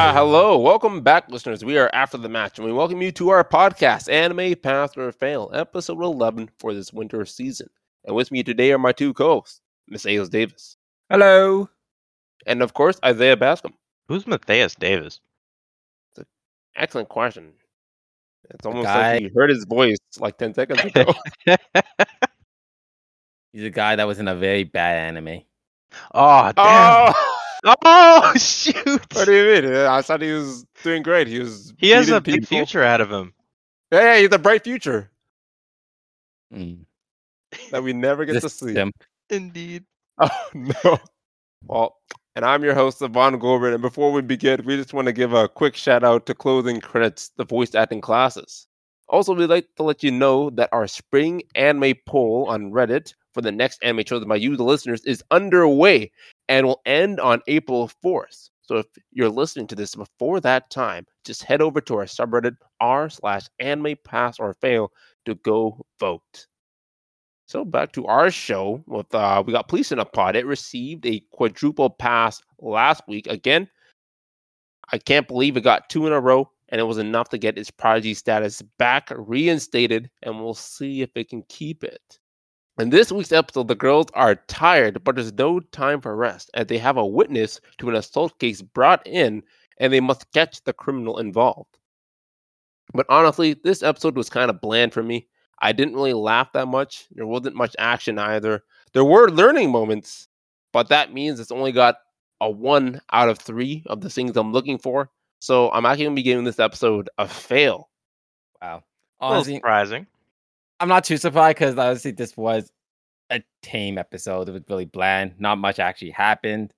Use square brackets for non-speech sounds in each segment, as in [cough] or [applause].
Ah, hello. Welcome back, listeners. We are after the match, and we welcome you to our podcast, Anime Pass or Fail, episode 11 for this winter season. And with me today are my two co-hosts, Miss Ailes Davis, Hello. and of course, Isaiah Bascom. Who's Matthias Davis? Excellent question. It's almost guy- like you heard his voice like 10 seconds ago. [laughs] [laughs] He's a guy that was in a very bad anime. Oh, damn. oh! [laughs] Oh, [laughs] shoot. What do you mean? I thought he was doing great. He was. He has beating a big people. future ahead of him. Yeah, yeah, he's a bright future Mm. that we never get to see. simp. Indeed. [laughs] Oh no. Well, and I'm your host, Yvonne Goldberg. And before we begin, we just want to give a quick shout out to closing credits, the voice acting classes. Also, we'd like to let you know that our spring anime poll on Reddit for the next anime chosen by you, the listeners, is underway and will end on April 4th. So if you're listening to this before that time, just head over to our subreddit r slash anime pass or fail to go vote. So back to our show with uh we got police in a pod. It received a quadruple pass last week. Again, I can't believe it got two in a row, and it was enough to get its prodigy status back reinstated, and we'll see if it can keep it. In this week's episode, the girls are tired, but there's no time for rest, as they have a witness to an assault case brought in, and they must catch the criminal involved. But honestly, this episode was kind of bland for me. I didn't really laugh that much. There wasn't much action either. There were learning moments, but that means it's only got a one out of three of the things I'm looking for. So I'm actually gonna be giving this episode a fail. Wow. A Honestly, surprising. I'm not too surprised because honestly, this was a tame episode. It was really bland. Not much actually happened.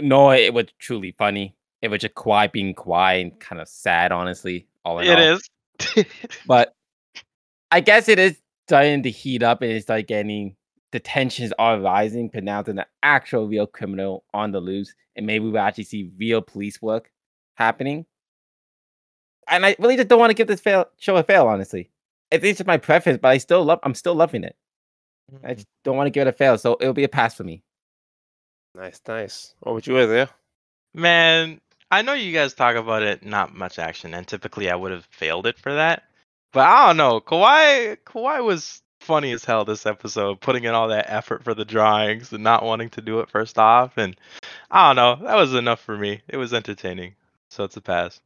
No, it was truly funny. It was just quiet being quiet and kind of sad, honestly. All in It all. is. [laughs] But I guess it is starting to heat up and it's like getting the tensions are rising, but now there's an actual real criminal on the loose, and maybe we'll actually see real police work happening. And I really just don't want to give this fail show a fail, honestly. It's just my preference, but I still love I'm still loving it. I mm. just don't want to give it a fail, so it'll be a pass for me. Nice, nice. What would you Isaiah? Man, I know you guys talk about it, not much action, and typically I would have failed it for that. But I don't know. Kawai Kawai was funny as hell this episode, putting in all that effort for the drawings and not wanting to do it first off. And I don't know. That was enough for me. It was entertaining. So it's a pass.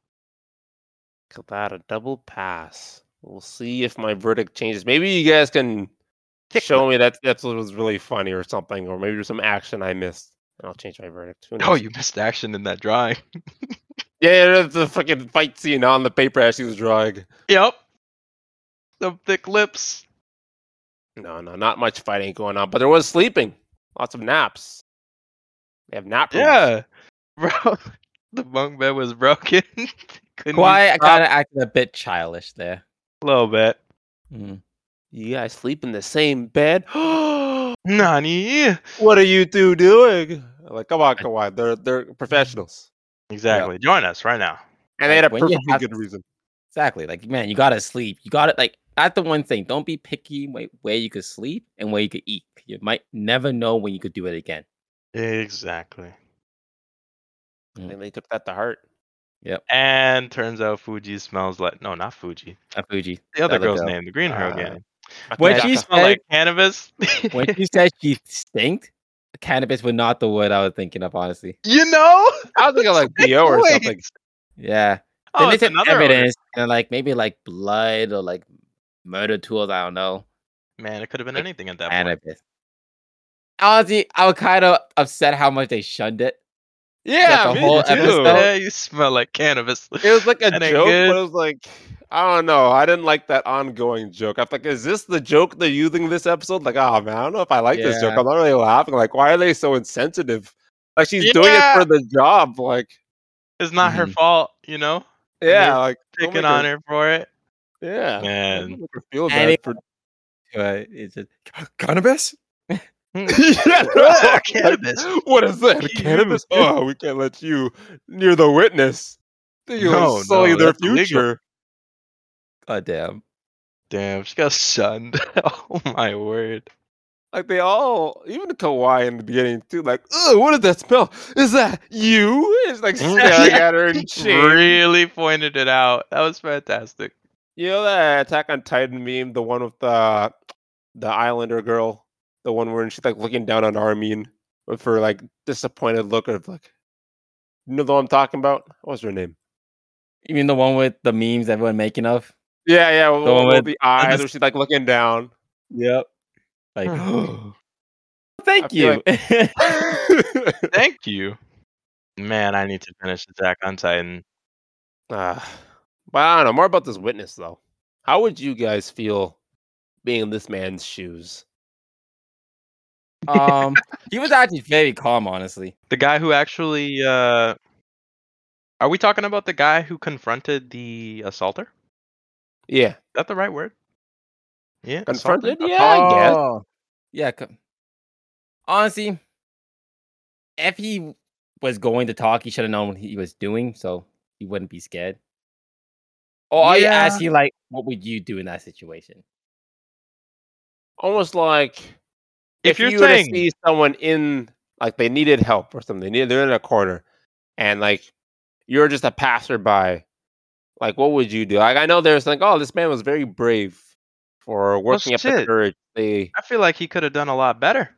Got that a double pass. We'll see if my verdict changes. Maybe you guys can Kick show me that episode was really funny or something, or maybe there's some action I missed, and I'll change my verdict. Who Oh, knows? you missed action in that drawing. [laughs] Yeah, yeah, that's the fucking fight scene on the paper as she was drawing. yep. The thick lips. No, no, not much fighting going on, but there was sleeping. Lots of naps. They have nap rooms. Yeah. [laughs] Bro, the bunk bed was broken. [laughs] Couldn't Quiet, I kind of acted a bit childish there. A little bit. Mm. You guys sleep in the same bed? [gasps] Nani? what are you two doing? Like, come on, come on. They're they're professionals. Exactly. Join us right now. And they had a When perfectly have- good reason. Exactly. Like, man, you gotta sleep. You gotta like that's the one thing. Don't be picky where, where you could sleep and where you could eat. You might never know when you could do it again. Exactly. I think they took that to heart. And turns out Fuji smells like no, not Fuji. Uh, Fuji. The other other girl's girl. name, the green hair Uh, gang. When she She that's- smell said- like cannabis. When she [laughs] said she stinked, cannabis was not the word I was thinking of, honestly. you know? [laughs] I was thinking like BO or something. Yeah. Oh, then it's it's another odor. evidence and like maybe like blood or like murder tools. I don't know. Man, it could have been Like anything at that point. Cannabis. Honestly, I was kind of upset how much they shunned it. Yeah, the me whole too. episode- Yeah, you smell like cannabis. It was like a [laughs] That joke, but it was like I don't know. I didn't like that ongoing joke. I'm like, is this the joke they're using this episode? Like, oh man, I don't know if I like this joke. I'm not really laughing. Like, why are they so insensitive? Like she's doing it for the job. Like, It's not her Mhm. fault, you know? yeah, they're like don't Picking on her for it. Yeah, Man. Don't make her feel bad it- for Uh, it's just cannabis. [laughs] yeah, Ah, cannabis. What is that? You. Cannabis? [laughs] Oh, we can't let you near the witness. You'll No, sully no, their that's illegal. future. God damn. Damn, she got shunned. [laughs] oh my word. Like they all, even Kawai in the beginning too. Like, oh, what does that smell? Is that you? It's like staring at her in shame. Really pointed it out. That was fantastic. You know that Attack on Titan meme, the one with the the Islander girl, the one where she's like looking down on Armin with her like disappointed look of like, you know the one I'm talking about? What's her name? You mean the one with the memes everyone making of? Yeah, yeah, with, one with with- the eyes, just- where she's like looking down. Yep. Like, [sighs] [gasps] thank I feel you. [laughs] Thank you. Man, I need to finish Attack on Titan. Ah, but I don't know more about this witness though. How would you guys feel being in this man's shoes? Um, he was actually very calm, honestly. The guy who actually uh Are we talking about the guy who confronted the assaulter? Yeah, Is Yeah, that the right word? Yeah. confronted. assaulter? Yeah, I guess. Oh, Yeah. co- Honestly, if he was going to talk, he should have known what he was doing, so he wouldn't be scared. Or are you Yeah. asking like, what would you do in that situation? Almost like If you're you were to saying see someone in like they needed help or something, they needed, they're in a corner, and like you're just a passerby, like what would you do? Like I know there's like, oh, this man was very brave for working up the courage. They I feel like he could have done a lot better.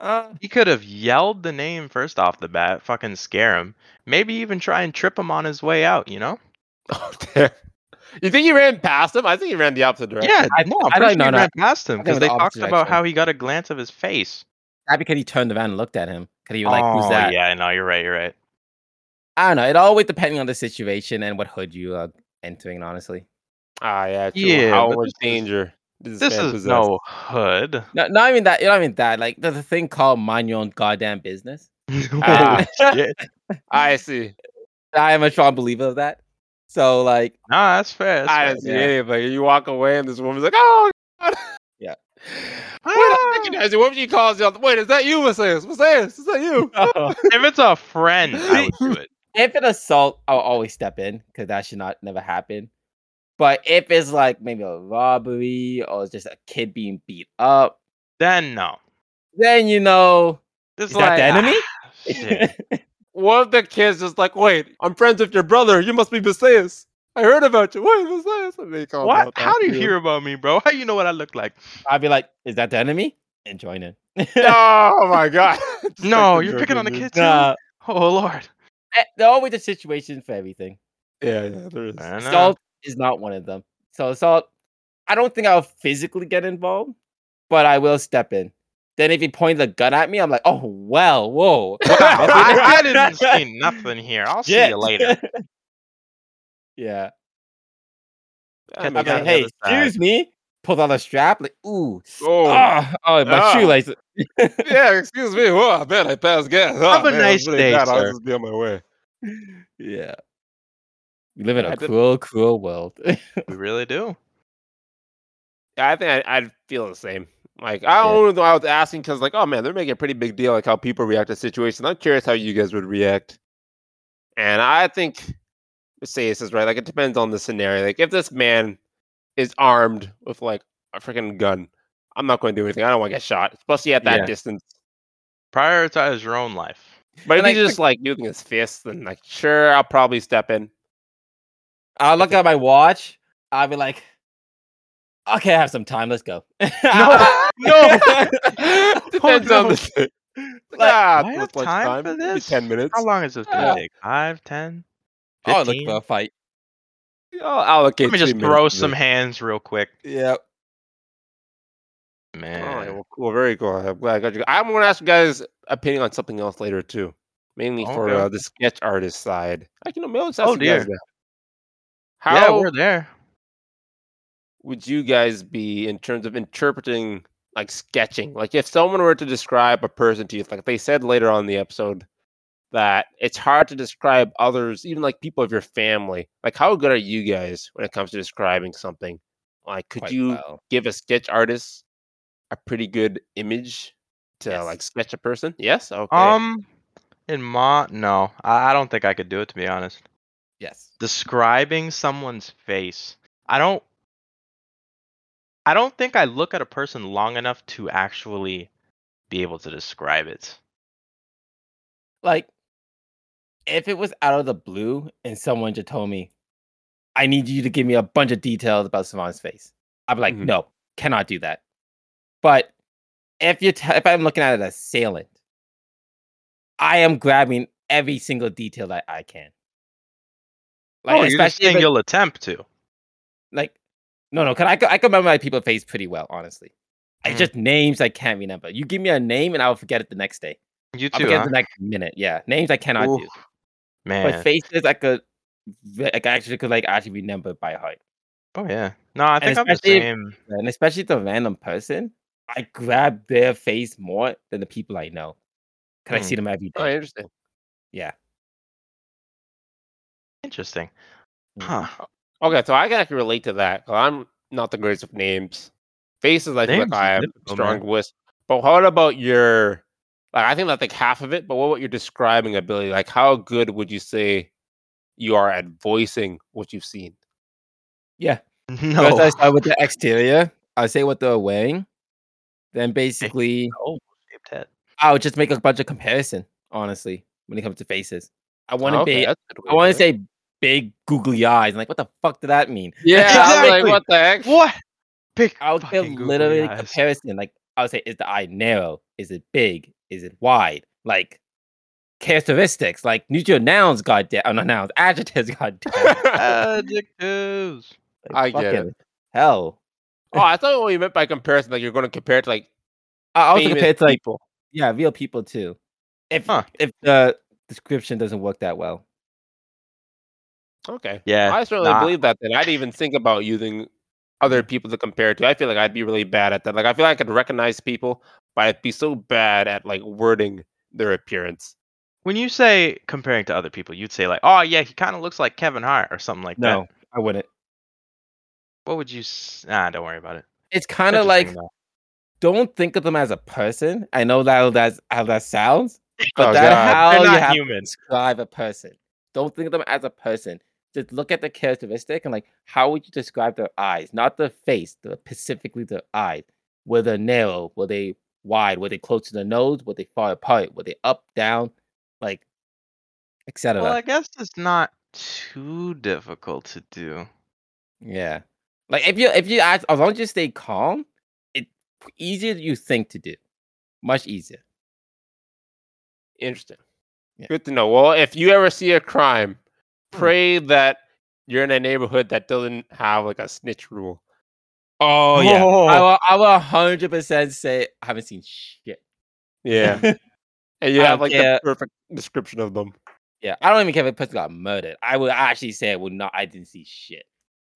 Uh, He could have yelled the name first off the bat, fucking scare him. Maybe even try and trip him on his way out, you know? [laughs] oh, damn. You think he ran past him? I think he ran the opposite direction. Yeah, I- no, I'm I pretty don't sure he ran past him because they the talked about direction. how he got a glance of his face. not because he turned around and looked at him. Because he was like, who's Oh, that? Yeah, no, you're right, you're right. I don't know. It always depending on the situation and what hood you are entering, honestly. Ah, yeah, true. Yeah, How much danger? This, This is possessed? no hood. No, not even that. You know, I mean that. Like there's a thing called mind your own goddamn business. [laughs] Ah. Shit. [laughs] I see. I am a strong believer of that. So like, Nah, that's fair. That's I didn't see yeah. anything. You walk away, and this woman's like, "Oh God!" [laughs] Yeah. [sighs] Wait, I recognize you. What if she calls you? Wait, is that you, Messias? Messias, is that you? [laughs] [laughs] if it's a friend, I would do it. if an assault, I'll always step in because that should not never happen. But if it's like maybe a robbery or just a kid being beat up, Then no. then you know It's Is that the enemy? ah, shit. of the kid's just like, "Wait, I'm friends with your brother. You must be Messias. I heard about you. Wait, Messias." And they call What? out How do you hear about me, bro? How do you know what I look like? I'd be like, is that the enemy? And join in. [laughs] Oh my God! [laughs] No, like you're picking on the kids. kid too. Nah, Oh lord. eh, there are always a situation for everything. Yeah, yeah, there is. I know. Assault is not one of them. So assault, I don't think I'll physically get involved, but I will step in. Then if he points a gun at me, I'm like, oh well, whoa. [laughs] I, [laughs] I didn't see nothing here. I'll see Shit. you later. [laughs] yeah. I'm like, kinda hey, excuse me. Pull out a strap, like, ooh, Oh, ah, oh, my Ah. shoelace. yeah. Excuse me. Whoa, I bet I passed gas. Oh, Have a man, nice really day, bad. I'll just be on my way. yeah. We live in I a did- cruel, cruel world. We really do. Yeah, I think I, I'd feel the same. Like I don't know. I was asking because, like, oh man, they're making a pretty big deal, like how people react to situations. I'm curious how you guys would react. And I think Messias is right. Like, it depends on the scenario. Like, if this man is armed with like a freaking gun, I'm not going to do anything. I don't want to get shot, especially at that Yeah. distance. Prioritize your own life. But if he's I just like using his fists, then like, sure, I'll probably step in. I'll look at my watch. I'll be like, okay, I have some time. Let's go. [laughs] No, [laughs] Depends no. [laughs] on the day. Like, ah, I have lunch time for Maybe this? ten minutes. How long is this gonna Yeah. take? Five, ten? Oh, look 15? for a fight. I'll allocate. Let me just three throw some this. hands real quick, Yep. man. All right, well, cool, very cool. I'm glad I got you. I'm going to ask you guys' opinion on something else later too, mainly for uh, the sketch artist side. I can maybe let's Oh, ask you guys dear. that. How yeah, we're there. Would you guys be in terms of interpreting, like sketching? Like if someone were to describe a person to you, like they said later on in the episode that it's hard to describe others, even like people of your family. Like how good are you guys when it comes to describing something? Like could Quite you well. give a sketch artist a pretty good image to Yes. like sketch a person? Yes. Okay. Um, in Ma, no, I, I don't think I could do it to be honest. Yes. Describing someone's face, I don't. I don't think I look at a person long enough to actually be able to describe it. Like, if it was out of the blue and someone just told me, I need you to give me a bunch of details about Savant's face, I'd be like, Mhm. no, cannot do that. But if you t- if I'm looking at an assailant, I am grabbing every single detail that I can. oh, you're saying it- you'll attempt to. like no no can I, I can remember my people's face pretty well honestly Mhm. it's just names i can't remember you give me a name and i'll forget it the next day You too. i'll forget huh? the next minute yeah names i cannot do Man. but faces i could like actually could like actually remember by heart oh yeah. No, I think I'm the especially if- same. and especially the random person i grab their face more than the people i know because i Hmm. see them every Oh, day interesting. Interesting. Mm. Huh. Okay, so I can actually relate to that. 'cause I'm not the greatest of names. Faces, I think Names like I have strong man. with. But what about your like I think that's like half of it, but what about your describing ability? Like how good would you say you are at voicing what you've seen? yeah [laughs] No. first i start with the exterior i say what they're wearing then basically Oh, shaped head. I would just make a bunch of comparison, honestly, when it comes to faces. I want to oh, Okay, be, that's a good way I want to say big googly eyes. Like, what the fuck did that mean? Yeah, I'm like, Exactly. what the heck? What? Big. I would say fucking literally eyes. comparison. Like, I would say, is the eye narrow? Is it big? Is it wide? Like, characteristics, like neutral nouns, goddamn, oh, not nouns, [laughs] adjectives, goddamn. Adjectives. [laughs] Like, I get it. Hell. oh, I thought what you meant by comparison, like you're going to compare it to like I also compare it to like, people. yeah, real people too. If Huh. if the description doesn't work that well. Okay. Yeah. I certainly nah. believe that. Then I'd even think about using other mm. people to compare to. I feel like I'd be really bad at that. Like I feel like I could recognize people, but I'd be so bad at like wording their appearance. When you say comparing to other people, you'd say like, "Oh yeah, he kind of looks like Kevin Hart" or something like No, that. I wouldn't. What would you? S- nah, don't worry about it. It's kind of like Interesting, don't think of them as a person. I know that that's how that sounds, [laughs] oh, but Oh, that's how They're you not have human. to describe a person. Don't think of them as a person. Just look at the characteristic and like how would you describe their eyes, not the face, the specifically the eyes. Were they narrow? Were they wide? Were they close to the nose? Were they far apart? Were they up, down, like, etc. Well, I guess it's not too difficult to do. Yeah. Like if you if you ask as long as you stay calm, it's easier than you think to do. Much easier. Interesting. Yeah. Good to know. Well, if you ever see a crime. Hmm. pray that you're in a neighborhood that doesn't have like a snitch rule. Oh yeah. Oh. I will I will hundred percent say I haven't seen shit. Yeah. [laughs] and you I have like care. the perfect description of them. yeah. I don't even care if a person got murdered. I would actually say I would not I didn't see shit.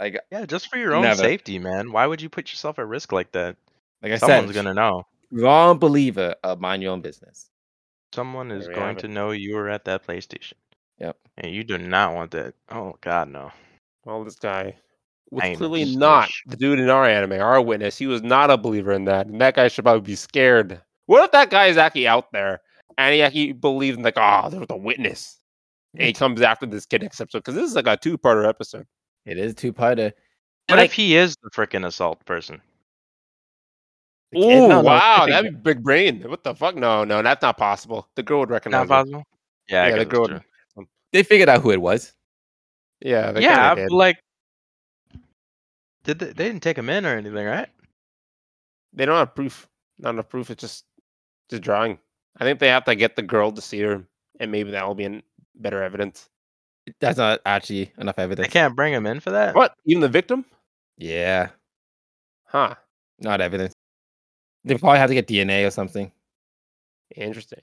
Like Yeah, just for your own Never. safety, man. Why would you put yourself at risk like that? like I said, Someone's said, gonna know. wrong believer of mind your own business. Someone is going to know you were at that PlayStation. Yep. And you do not want that. Oh God, no. Well, this guy was I ain't no clearly not snitch. the dude in our anime, our witness. He was not a believer in that. And that guy should probably be scared. What if that guy is actually out there and he actually believes in like, ah, oh, there was a witness. And he [laughs] comes after this kid next episode because this is like a two-parter episode. It is two parter. What like, if he is the freaking assault person? Oh no, no, wow, I that'd be big brain. What the fuck? No, no, that's not possible. The girl would recognize Not him. possible. Yeah, Yeah, the girl would- true. They figured out who it was. Yeah, they Yeah, did. like, did they, they didn't take him in or anything, right? They don't have proof. Not enough proof. It's just just drawing. I think they have to get the girl to see her, and maybe that will be in better evidence. That's not actually enough evidence. They can't bring him in for that. What? Even the victim? Yeah, Huh. not evidence. They probably have to get DNA or something. Interesting.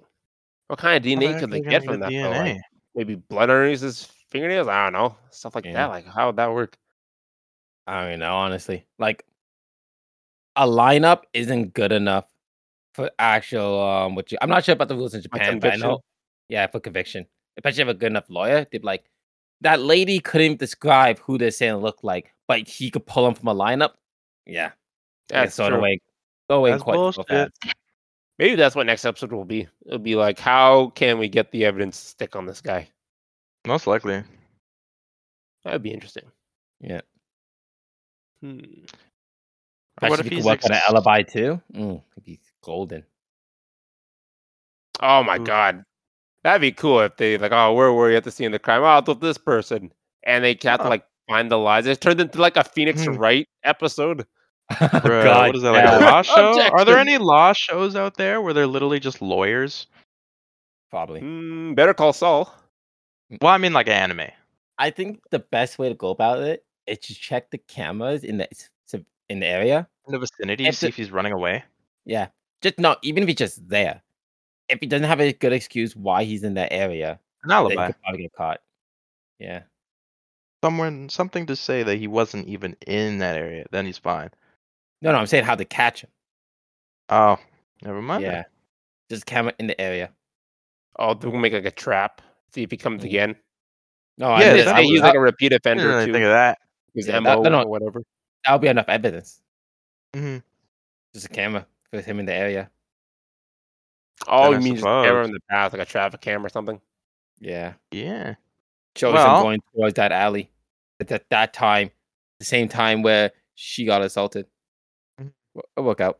What kind of DNA heck could are they get from that? though? Maybe blood underneath his fingernails? I don't know. Stuff like Yeah. that. Like, how would that work? I don't know, honestly. Like a lineup isn't good enough for actual um what you I'm not sure about the rules in Japan, but I know yeah, for conviction. Especially if a good enough lawyer, they'd be like that lady couldn't describe who they're saying looked like, but he could pull him from a lineup. Yeah. That's sort of way go away quite bullshit. Fast. Maybe that's what next episode will be. It'll be like, how can we get the evidence to stick on this guy? Most likely. That would be interesting. Yeah. Hmm. But what if if you he's could work on an alibi too? Mm, it'd be golden. Oh my Ooh. god, that'd be cool if they like, oh, where were you at the scene of the crime? Oh, it's with this person, and they have to like find the lies. It turned into like a Phoenix Mhm. Wright episode. [laughs] Bruh, God what is that like a law show? Are there any law shows out there where they're literally just lawyers? Probably. Mm, better call Saul. Well, I mean like anime. I think the best way to go about it is to check the cameras in the s- s- in the area. In the vicinity, If see the- if he's running away. Yeah, just not Even if he's just there, if he doesn't have a good excuse why he's in that area, An then he alibi. could probably get caught. Yeah. Someone something to say that he wasn't even in that area. Then he's fine. No, no, I'm saying how to catch him. Oh, never mind. Yeah. Just camera in the area. Oh, we'll make like a trap. See if he comes Mhm. again. No, Yeah, I mean, that Say that, he's like a repeat I offender didn't really too. think of that. His Yeah, MO that- no, no. or whatever. [laughs] that would be enough evidence. Mm-hmm. Just a camera with him in the area. Oh, Then you I mean just a camera in the path, like a traffic cam or something? Yeah. Yeah. Shows Well- him going towards that alley at that, that time, the same time where she got assaulted. Wo- It'll work out.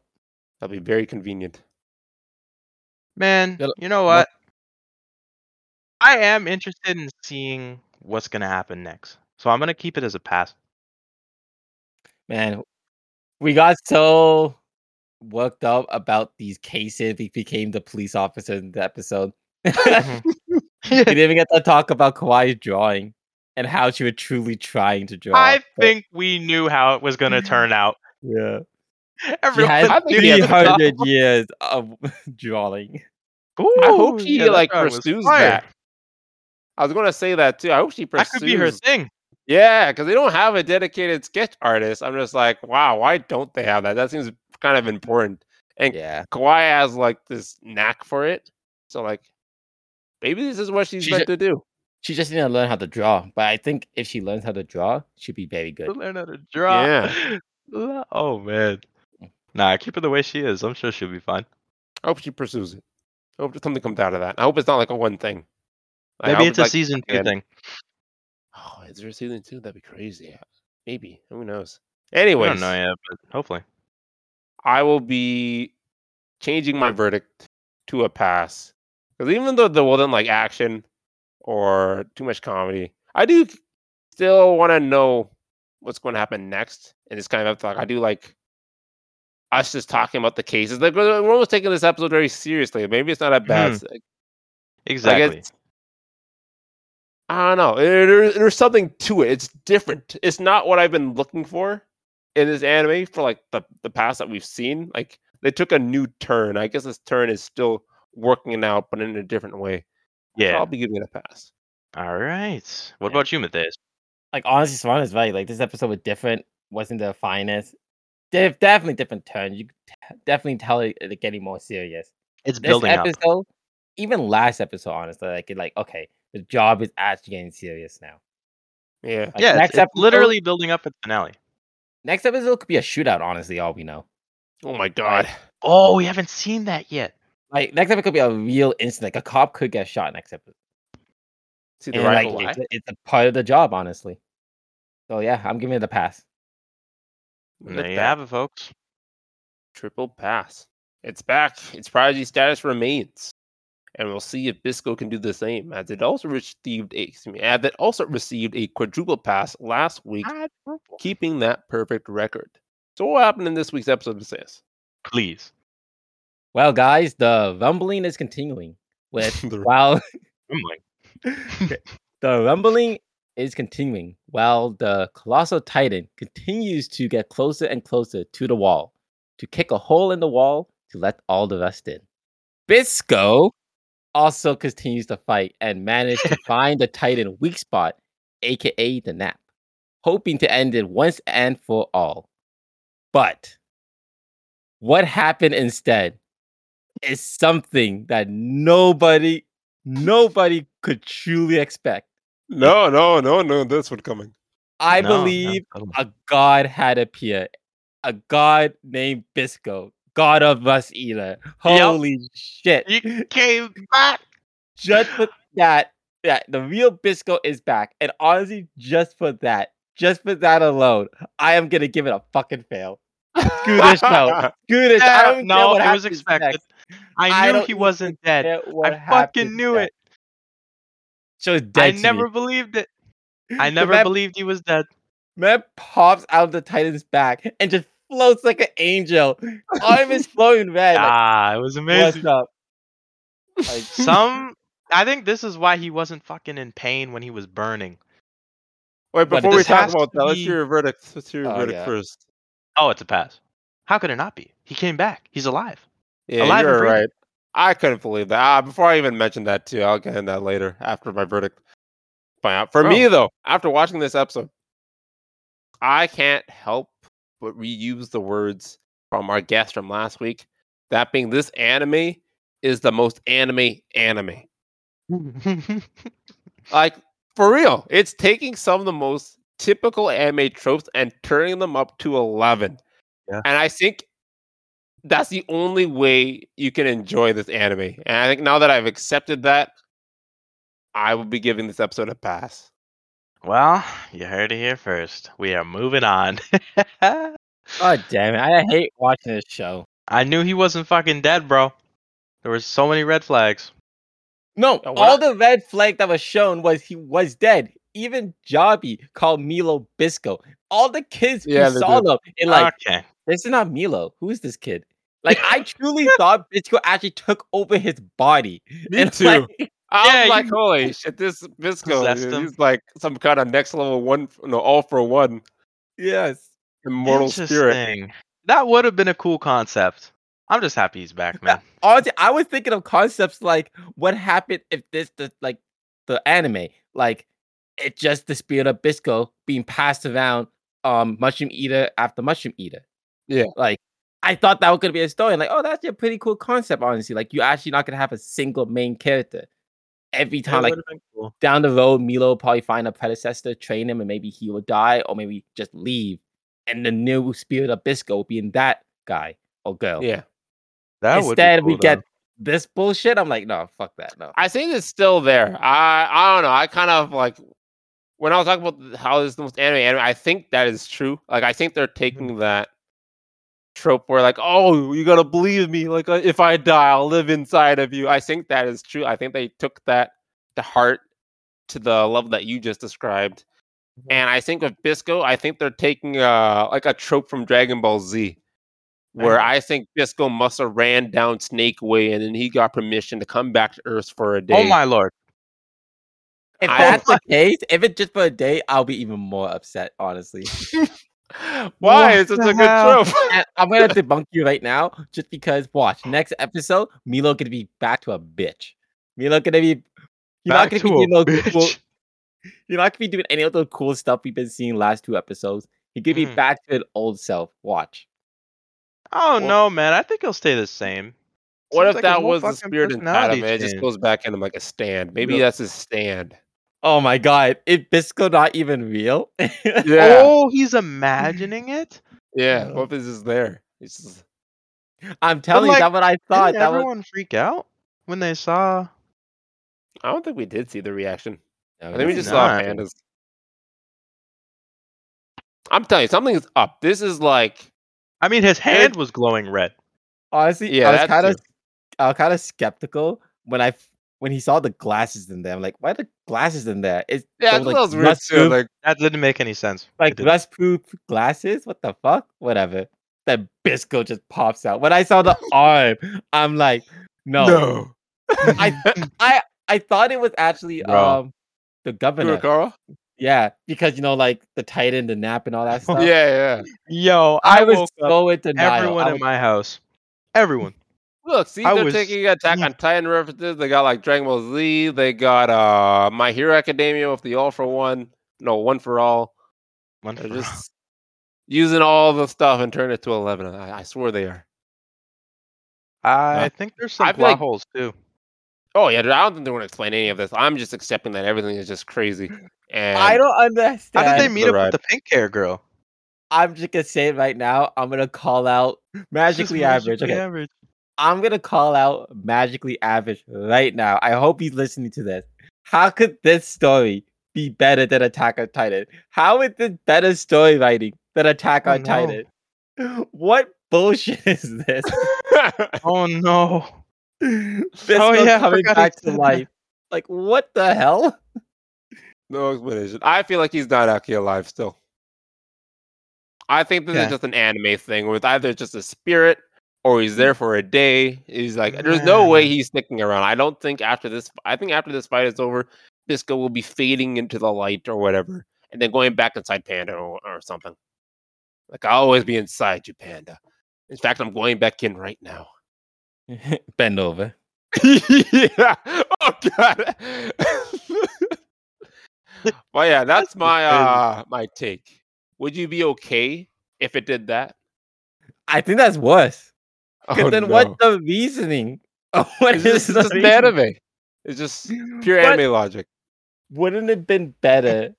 That'll be very convenient. Man, It'll- you know what? I am interested in seeing what's gonna happen next. So I'm gonna keep it as a pass. Man, we got so worked up about these cases. We became the police officer in the episode. Mm-hmm. [laughs] we didn't even get to talk about Kawai's drawing and how she was truly trying to draw. I but- think we knew how it was gonna turn [laughs] out. yeah. [laughs] Everyone had I think knew he has three a the hundred years of [laughs] drawing. Ooh, I hope she yeah, like pursues that. I was gonna say that too. I hope she pursues. That could be her thing. Yeah, because they don't have a dedicated sketch artist. I'm just like, wow, why don't they have that? That seems kind of important. And Yeah. Kawai has like this knack for it. So like, maybe this is what she's She meant ju- to do. She just need to learn how to draw. But I think if she learns how to draw, she'll be very good. learn how to draw. Yeah. [laughs] Oh man. Nah, keep her the way she is. I'm sure she'll be fine. I hope she pursues it. I hope something comes out of that. I hope it's not like a one thing. Like, Maybe hope it's a like- season two thing. Oh, is there a season two? That'd be crazy. Maybe. Who knows? I Anyways, don't know yet, but hopefully. I will be changing my verdict to a pass. Because even though there wasn't like action or too much comedy, I do still want to know what's going to happen next. And it's kind of like I do like us just talking about the cases. Like we're we're almost taking this episode very seriously. Maybe it's not a bad. Mhm. Like, Exactly. it's- I don't know. There- there- there's something to it. It's different. It's not what I've been looking for in this anime for like the, the past that we've seen. Like they took a new turn. I guess this turn is still working it out, but in a different way. So yeah. I'll be giving it a pass. All right. What Yeah. about you, Matthias? Like honestly, Swan is right. Like this episode was different. Wasn't the finest. Def- definitely different turn. You t- definitely tell it, it getting more serious. It's This building up. episode, even last episode, honestly, like it, like okay, the job is actually getting serious now. Yeah. Like, yeah, it's, next it's episode- literally building up at the finale. Next episode could be a shootout. Honestly, all we know. Oh my god. Oh, we haven't seen that yet. Like next episode could be a real incident. Like a cop could get shot next episode. See the And like rival. it's, a- it's a part of the job, honestly. So yeah, I'm giving it a pass. And Look there you that. have it, folks. Triple pass. It's back. Its prodigy status remains. And we'll see if Bisco can do the same, as it also received a excuse me, as it also received a quadruple pass last week, keeping that perfect record. So what happened in this week's episode of this? Please. Well, guys, the rumbling is continuing. With [laughs] The- while [laughs] oh I'm [laughs] the rumbling is continuing, while the colossal titan continues to get closer and closer to the wall, to kick a hole in the wall to let all the rest in. Bisco also continues to fight and managed to [laughs] find the titan weak spot, aka the nap, hoping to end it once and for all. But what happened instead is something that nobody, nobody could truly expect. No, no, no, no, this one coming. I no, no, believe totally. a god had appeared, a god named Bisco, god of rust eater. Holy shit! You came back. Just for that, that the real Bisco is back, and honestly, just for that, just for that alone, I am gonna give it a fucking fail. Screw this [laughs] show. Screw this. I don't care no, what it was happens expected. next. I I knew don't he wasn't dead. I fucking knew next. it. Show's I dead. to never me. believed it. I never man- believed he was dead. Man pops out of the Titan's back and just floats like an angel. Arm is [laughs] flowing red. Like, Ah, it was what's amazing. up? Like, Some, I think this is why he wasn't fucking in pain when he was burning. Wait, before we talk about to that, let's hear your verdict. Let's hear your Oh, verdict yeah. first. Oh, it's a pass. How could it not be? He came back. He's alive. Yeah, Alive you're right. I couldn't believe that. Ah, before I even mentioned that too, I'll get into that later after my verdict. But for me though, after watching this episode, I can't help but reuse the words from our guest from last week. That being, this anime is the most anime anime. [laughs] Like for real, it's taking some of the most typical anime tropes and turning them up to eleven. Yeah. And I think that's the only way you can enjoy this anime. And I think now that I've accepted that, I will be giving this episode a pass. well, you heard it here first. We are moving on. [laughs] God damn it! I hate watching this show. I knew he wasn't fucking dead, bro. There were so many red flags. No, all the red flag that was shown was he was dead. Even Jabi called Milo Bisco. All the kids Yeah, who they saw did. them and like, okay. this is not Milo. Who is this kid? Like, I [laughs] truly thought Bisco actually took over his body. Me And, too. like, I Yeah, was like, you [laughs] holy shit, this Bisco, dude, he's like some kind of next level one, no, all for one yes. immortal spirit. That would have been a cool concept. I'm just happy he's back, man. Honestly, I was thinking of concepts like what happened if this the like the anime, like it just the spirit of Bisco being passed around um mushroom eater after mushroom eater. Yeah. Like I thought that was gonna be a story. Like, oh, that's a pretty cool concept, honestly. Like you're actually not gonna have a single main character. Every time, like cool. down the road, Milo will probably find a predecessor, train him, and maybe he will die, or maybe just leave. And the new spirit of Bisco will be in that guy or girl. Yeah. That Instead, we cool, get this bullshit. I'm like, no, fuck that. No. I think it's still there. I I don't know. I kind of like when I was talking about how this is the most anime anime. I think that is true. Like I think they're mm-hmm. taking that trope where like, oh, you gotta believe me. Like uh, if I die, I'll live inside of you. I think that is true. I think they took that to heart to the level that you just described. And I think with Bisco, I think they're taking uh like a trope from Dragon Ball Z. Where Right. I think Bisco must have ran down Snake Way and then he got permission to come back to Earth for a day. Oh my lord. If I- that's the case, if it's just for a day, I'll be even more upset, honestly. [laughs] [laughs] Why? What It's such the a good hell? trope. [laughs] and I'm gonna debunk you right now, just because. Watch next episode, Milo gonna be back to a bitch. Milo gonna be. You're not Back gonna be to a doing cool. bitch. You're not gonna be doing any of the cool stuff we've been seeing last two episodes. He could be Mhm. back to his old self. Watch. Oh Well- no, man! I think he'll stay the same. What Seems if like that was the spirit inside personality him? and It just goes back into like a stand. Maybe Yeah. that's his stand. Oh my god, is Bisco not even real? [laughs] Yeah. Oh, he's imagining it. Yeah. Yeah. What if this is there? It's just, I'm telling like, you, that's what I thought. Didn't That was everyone freak out when they saw? I don't think we did see the reaction. No, I think we that's just saw pandas. I'm telling you, something's up. This is like I mean, his hand was glowing red. honestly, Yeah, I was that kind of, too. I was kind of skeptical when I f- when he saw the glasses in there. I'm like, why the glasses in there? It's yeah, those, that was weird too. rust-proof- Like That didn't make any sense. Like didn't. rust proof glasses. What the fuck? Whatever. Then Bisco just pops out. When I saw the arm, I'm like, no. I [laughs] I I thought it was actually Bro. um the governor. Kurokawa? Yeah, because you know, like the Titan, the nap, and all that [laughs] stuff. Yeah, yeah. Yo, I, I, was woke up so in denial. everyone I in my house. Everyone. Look, see, I they're was- taking Attack on Titan references. They got like Dragon Ball Z. They got uh My Hero Academia with the All for One. No, One for All. One They're for just using all the stuff and turn it to eleven. I, I swear they are. I Uh, think there's some I feel plot like- holes too. Oh yeah, dude, I don't think they're going to explain any of this. I'm just accepting that everything is just crazy. [clears throat] And I don't understand. How did they meet the up ride. with the pink hair girl? I'm just gonna say it right now. I'm gonna call out magically Just average. Okay, average. I'm gonna call out magically average right now. I hope he's listening to this. How could this story be better than Attack on Titan? How is this better story writing than Attack Oh, on no. Titan? [laughs] What bullshit is this? [laughs] Oh no. Oh yeah, I coming back to life. Like what the hell? no explanation. I feel like he's not actually alive still. I think this Yeah. is just an anime thing with either just a spirit or he's there for a day. He's like, there's no way he's sticking around. I don't think after this, I think after this fight is over, Bisco will be fading into the light or whatever, and then going back inside Panda or, or something. Like I'll always be inside you, Panda. In fact, I'm going back in right now. [laughs] Bend over. [laughs] yeah. Oh god. [laughs] well, yeah, that's my uh my take. Would you be okay if it did that? I think that's worse. 'Cause Oh, then no. what's the reasoning? [laughs] What It's is just, it's the just reason- anime. It's just pure But anime logic. Wouldn't it have been better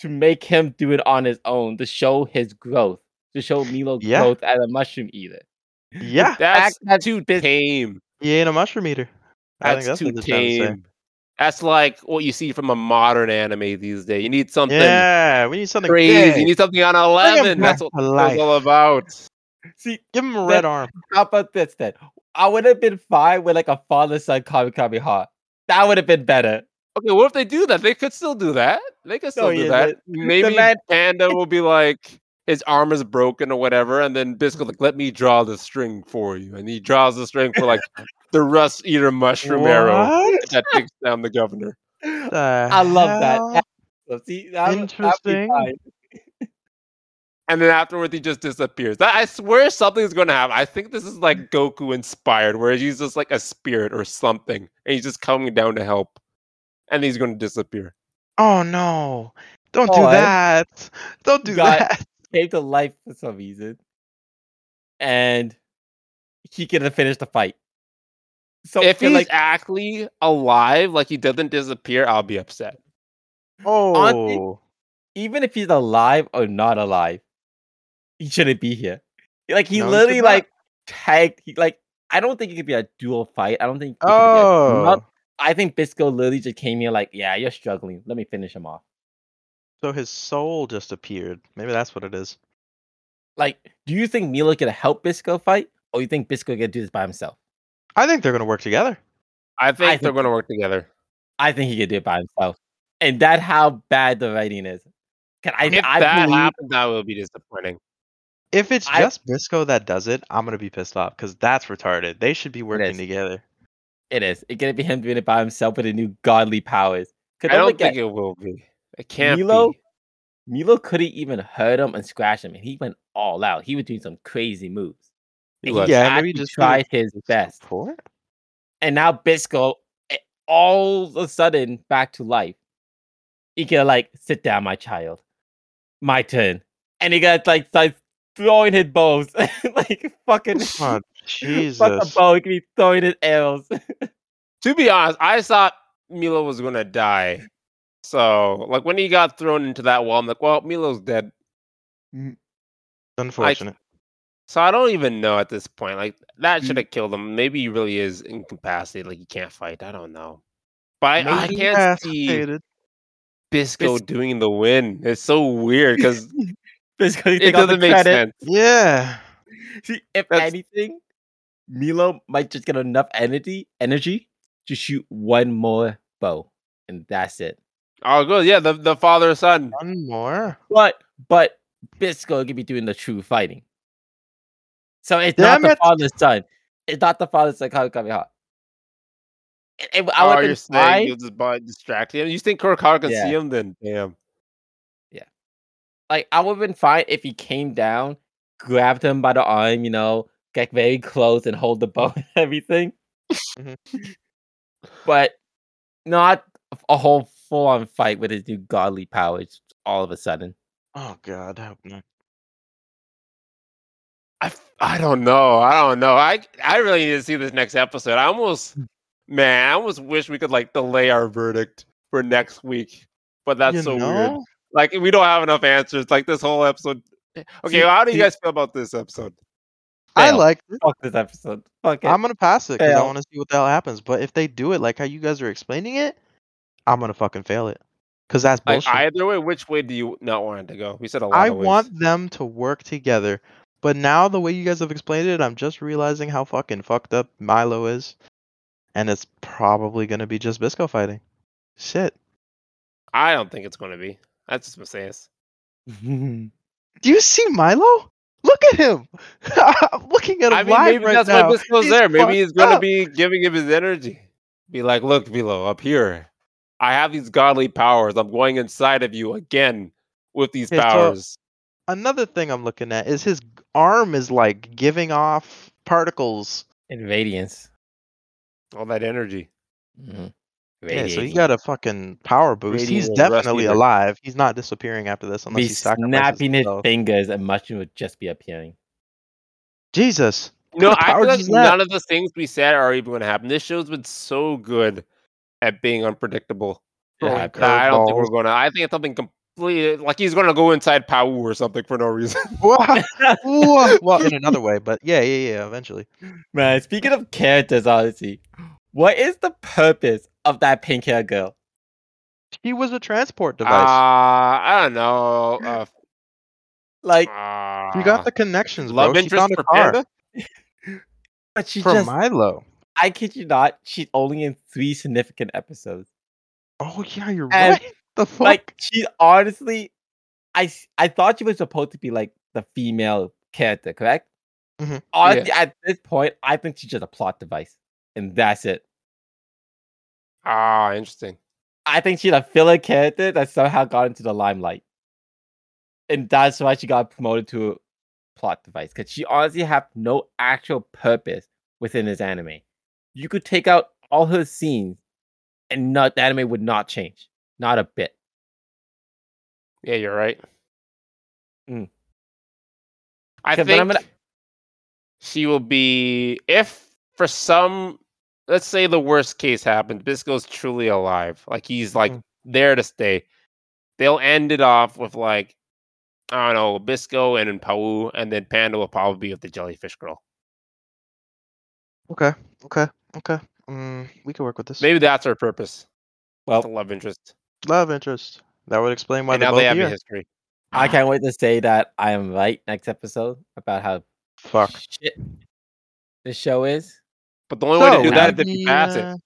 to make him do it on his own to show his growth, to show Milo Yeah. growth as a mushroom eater? Yeah. [laughs] That's that too Bis- tame. He ain't a mushroom eater. That's, that's too what they're trying to say. tame. That's like what you see from a modern anime these days. You need something Yeah, we need something crazy. big. You need something on Bring him eleven. That's what it's all about. See, Give him a That- red arm. how about this then? I would have been fine with like a father son Kamehameha. That would have been better. Okay, what if they do that? They could still do that. They could still No, do yeah, that. the- Maybe man- Panda will be like his arm is broken or whatever, and then [laughs] Bisco like, let me draw the string for you, and he draws the string for like [laughs] the rust eater mushroom arrow that takes down the governor. The I love that. [laughs] hell? So, see, that would- that'd Interesting. Fine. And then afterwards, he just disappears. That, I swear something's going to happen. I think this is like Goku inspired, where he's just like a spirit or something, and he's just coming down to help, and he's going to disappear. Oh no! Don't do Oh, I- that! Don't do Got- that! [laughs] Came to life for some reason, and he could have finished the fight. So if he's like actually alive, like he doesn't disappear, I'll be upset. Oh, even if he's alive or not alive, he shouldn't be here. Like he No, literally should like tagged. He like I don't think it could be a dual fight. I don't think. it could be a team oh. I think Bisco literally just came here like, yeah, you're struggling. Let me finish him off. So his soul just appeared. Maybe that's what it is. Like, do you think Milo gonna help Bisco fight, or you think Bisco gonna do this by himself? I think they're gonna work together. I think they're think- going to work together. I think he could do it by himself, and that's how bad the writing is. Can I? If I that believe, happens, that will be disappointing. If it's I- just Bisco that does it, I'm gonna be pissed off because that's retarded. They should be working is. together. it is. It's gonna be him doing it by himself with a new godly powers. 'Cause I don't forget, think it will be. It can't Milo? be. Milo couldn't even hurt him and scratch him, and he went all out. He was doing some crazy moves. He was. Yeah, actually maybe just tried his best. Support? And now Bisco, eh, all of a sudden, back to life. He can like sit down, my child. My turn. And he got like starts throwing his bows, [laughs] like fucking. Oh, [laughs] Fuck a Jesus. bow. He can be throwing his arrows. [laughs] To be honest, I thought Milo was going to die. So, like when he got thrown into that wall, I'm like, well, Milo's dead. Unfortunate. So I don't even know at this point. Like that Mm. should have killed him. Maybe he really is incapacitated. Like he can't fight. I don't know. But I, I can't see incapacitated. Bisco Bis- doing the win. It's so weird because Bisco, you it take all the doesn't make credit. sense. Yeah. See, if That's- anything, Milo might just get enough energy energy to shoot one more bow, and that's it. Oh, good. Yeah, the the father son. One more. But but Bisco could be doing the true fighting. So it's Damn not the father son. It's not the father son. Kamehameha. It, it, I oh, would you're have saying fine. you'll just by distract him. You think Kurokawa can Yeah. see him? Then damn. Like I would have been fine if he came down, grabbed him by the arm, you know, get very close and hold the bow [laughs] and everything. Mhm. but not a whole full on fight with his new godly powers all of a sudden. Oh God, I hope not. I, f- I don't know. I don't know. I I really need to see this next episode. I almost man, I almost wish we could like delay our verdict for next week. But that's You so weird. Know? Like we don't have enough answers. Like this whole episode. Eh, okay, See- how do you see- guys feel about this episode? I Fail. like it. Fuck this episode. Fuck it. I'm gonna pass it because I Fail. want to see what the hell happens. But if they do it like how you guys are explaining it, I'm gonna fucking fail it. Cause that's Like bullshit. either way, which way do you not want it to go? We said a lot. I of ways. want them to work together, But now the way you guys have explained it, I'm just realizing how fucking fucked up Milo is, and it's probably gonna be just Bisco fighting. Shit. I don't think it's going to be. That's just Messias. [laughs] Do you see Milo? Look at him. [laughs] I'm looking at him I mean, live maybe right that's now. why Bisco's He's there. Maybe he's going to be giving him his energy. Be like, look, Milo, up here. I have these godly powers. I'm going inside of you again with these Okay, so- powers. Another thing I'm looking at is his arm is like giving off particles. In radiance. All that energy. Mm-hmm. Mhm. Yeah, so he got a fucking power boost. He's Radiating rust definitely eater. alive. He's not disappearing after this unless be he snapping his himself. fingers and mushroom would just be appearing. Jesus. No, I powers feel like is that? none of the things we said are even going to happen. This show's been so good at being unpredictable. Yeah, that I don't think we're going to. I think it's something completely like he's going to go inside Pau or something for no reason. [laughs] Wha- wha- [laughs] well, in another way, but yeah, yeah, yeah. Eventually, Man, speaking of characters, honestly, what is the purpose of that pink hair girl? She was a transport Uh, device. I don't know. Uh, [laughs] Like, he got uh, the connections, love bro. She interest found a for car Panda. [laughs] but she for just, Milo. I kid you not, she's only in three significant episodes. Oh yeah, you're And, right. [laughs] The fuck? Like, she honestly, I I thought she was supposed to be like the female character, correct? Mhm. Honestly, at this point, I think she's just a plot device, and that's it. Ah, interesting. I think she's a filler character that somehow got into the limelight. And that's why she got promoted to a plot device. Because she honestly have no actual purpose within this anime. You could take out all her scenes and not the anime would not change. Not a bit. Yeah, you're right. Mm. I think I'm gonna- she will be if for some let's say the worst case happens, Bisco's truly alive. Like he's like Mhm. there to stay. They'll end it off with like I don't know, Bisco and Pau, and then Panda will probably be with the jellyfish girl. okay, okay, okay. Mm, we can work with this. Maybe that's our purpose. Well, the love interest. Love interest. That would explain why And they're now both they have a history. I can't wait to say that I am right next episode about how Fuck. shit this show is. But the only way to do that is would if you we, pass it.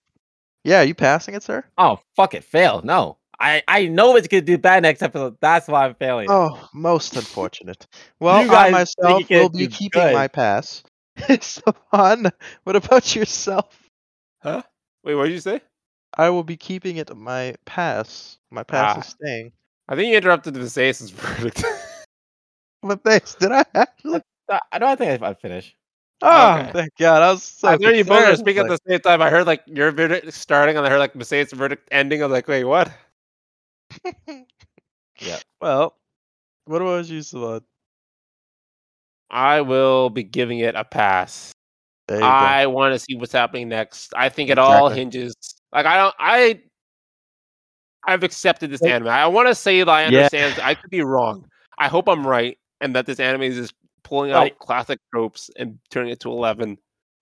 Yeah, you passing it, sir? Oh, fuck it. Fail. No. I, I know it's going to do bad next episode. That's why I'm failing. Oh, most unfortunate. [laughs] Well, You I guys think myself will be keeping good. my pass. [laughs] Stefan, what about yourself? Huh? Wait, what did you say? I will be keeping it my pass. My pass Ah. is staying. I think you interrupted the Visaeus' [laughs] verdict. But thanks. Did I actually? I- I don't think I finished. Oh, Okay. thank God. I was so I heard you both were speaking at the same time. I heard like your verdict starting, and I heard like Visaeus' verdict ending. I was like, wait, what? [laughs] Yeah. Well, what about you, Savant? I will be giving it a pass. There you go. I want to see what's happening next. I think it all hinges. Like I don't. I. I've accepted this Like- anime. I want to say that I Yeah. understand. I could be wrong. I hope I'm right, and that this anime is just pulling Right. out classic tropes and turning it to eleven.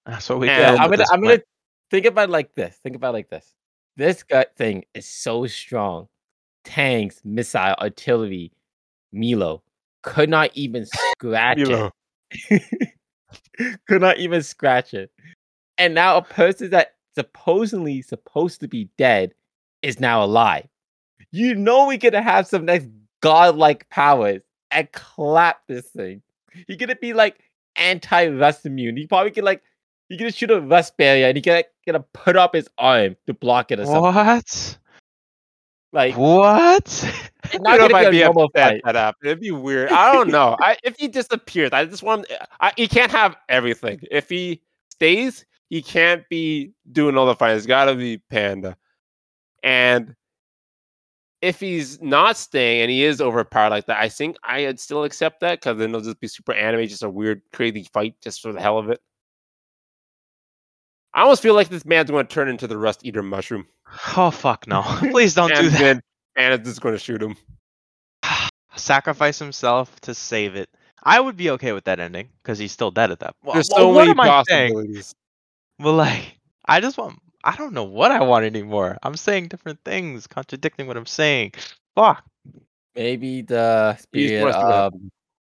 That's what we Yeah, can Yeah, I'm gonna I'm gonna think about it like this. Think about it like this. This gut thing is so strong. Tanks, missile, artillery, Milo could not even scratch it. [laughs] could not even scratch it. And now a person that supposedly supposed to be dead is now alive. You know we're gonna have some next godlike powers and clap this thing. You're gonna be like anti-rust immune. You probably can like you're gonna shoot a rust barrier and you're gonna, gonna put up his arm to block it or something. What? Like What? it's I not don't gonna if I'd be be a normal fight. that happened. It'd be weird. I don't know. I, if he disappears, I just want. I, he can't have everything. If he stays, he can't be doing all the fighting. It's got to be Panda. And if he's not staying and he is overpowered like that, I think I'd still accept that because then it'll just be super anime, just a weird, crazy fight just for the hell of it. I almost feel like this man's going to turn into the Rust Eater mushroom, Oh fuck no! [laughs] Please don't do that. then Panda's just going to shoot him. [sighs] Sacrifice himself to save it. I would be okay with that ending because he's still dead at that. Well, There's well, so many am I saying? possibilities. Well, like, I just want. I don't know what I want anymore. I'm saying different things, contradicting what I'm saying. Fuck. Maybe the spirit of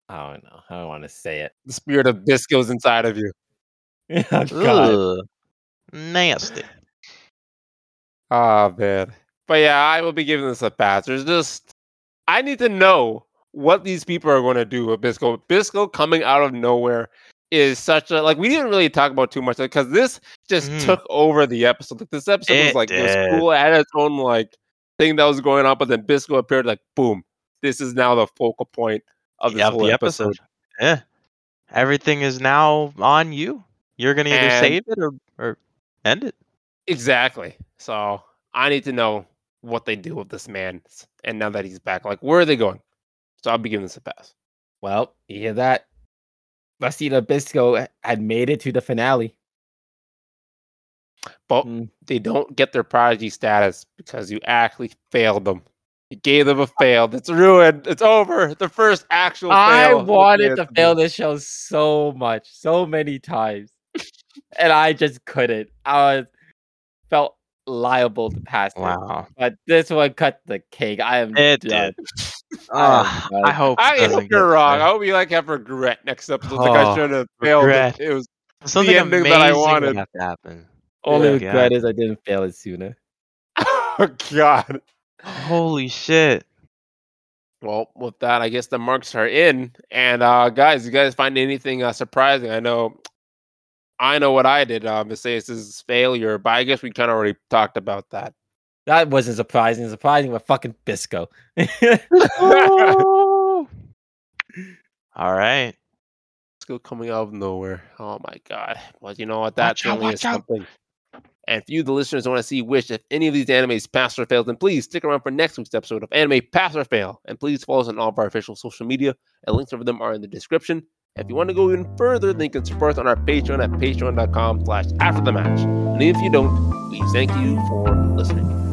I don't know. I don't want to say it. The spirit of Bisco's inside of you. [laughs] oh, God. Ugh. Nasty. Oh man. But yeah, I will be giving this a pass. There's just I need to know what these people are going to do with Bisco. Bisco coming out of nowhere is such a like we didn't really talk about too much because this just Mhm. took over the episode. Like this episode was It like it was cool, it had its own like thing that was going on, but then Bisco appeared like boom. This is now the focal point of this whole the episode. episode. Yeah. Everything is now on you. You're gonna either And- save it or or end it. Exactly. So I need to know what they do with this man. And now that he's back, like where are they going? So I'll be giving this a pass. Well, you hear that? Vecina Bisco had made it to the finale. But Mm. they don't get their prodigy status because you actually failed them. You gave them a fail. It's ruined. It's over. The first actual I wanted to fail this show so much, so many times, and I just couldn't. I was felt liable to pass it, Wow. but this one cut the cake. I am It done. did. I am Ah, done. I hope. I hope you're wrong. there. I hope you like have regret next episode. Like I Oh, should have failed. regret. It. it was Something ending amazing that I wanted. have to happen. Only Yeah. regret is I didn't fail it sooner. oh [laughs] god. Holy shit. Well, with that, I guess the marks are in. And uh guys, you guys find anything uh, surprising? I know I know what I did, um, to say this is failure, but I guess we kind of already talked about that. That wasn't surprising. Surprising with fucking Bisco. [laughs] All right. Still coming out of nowhere. Oh my god. Well, you know what? That Watch out, certainly is watch out. something. And if you, the listeners, want to see which if any of these animes pass or fail, then please stick around for next week's episode of Anime Pass or Fail. And please follow us on all of our official social media. And links over them are in the description. If you want to go even further, then you can support us on our Patreon at patreon.com slash after the match. And if you don't, we thank you for listening.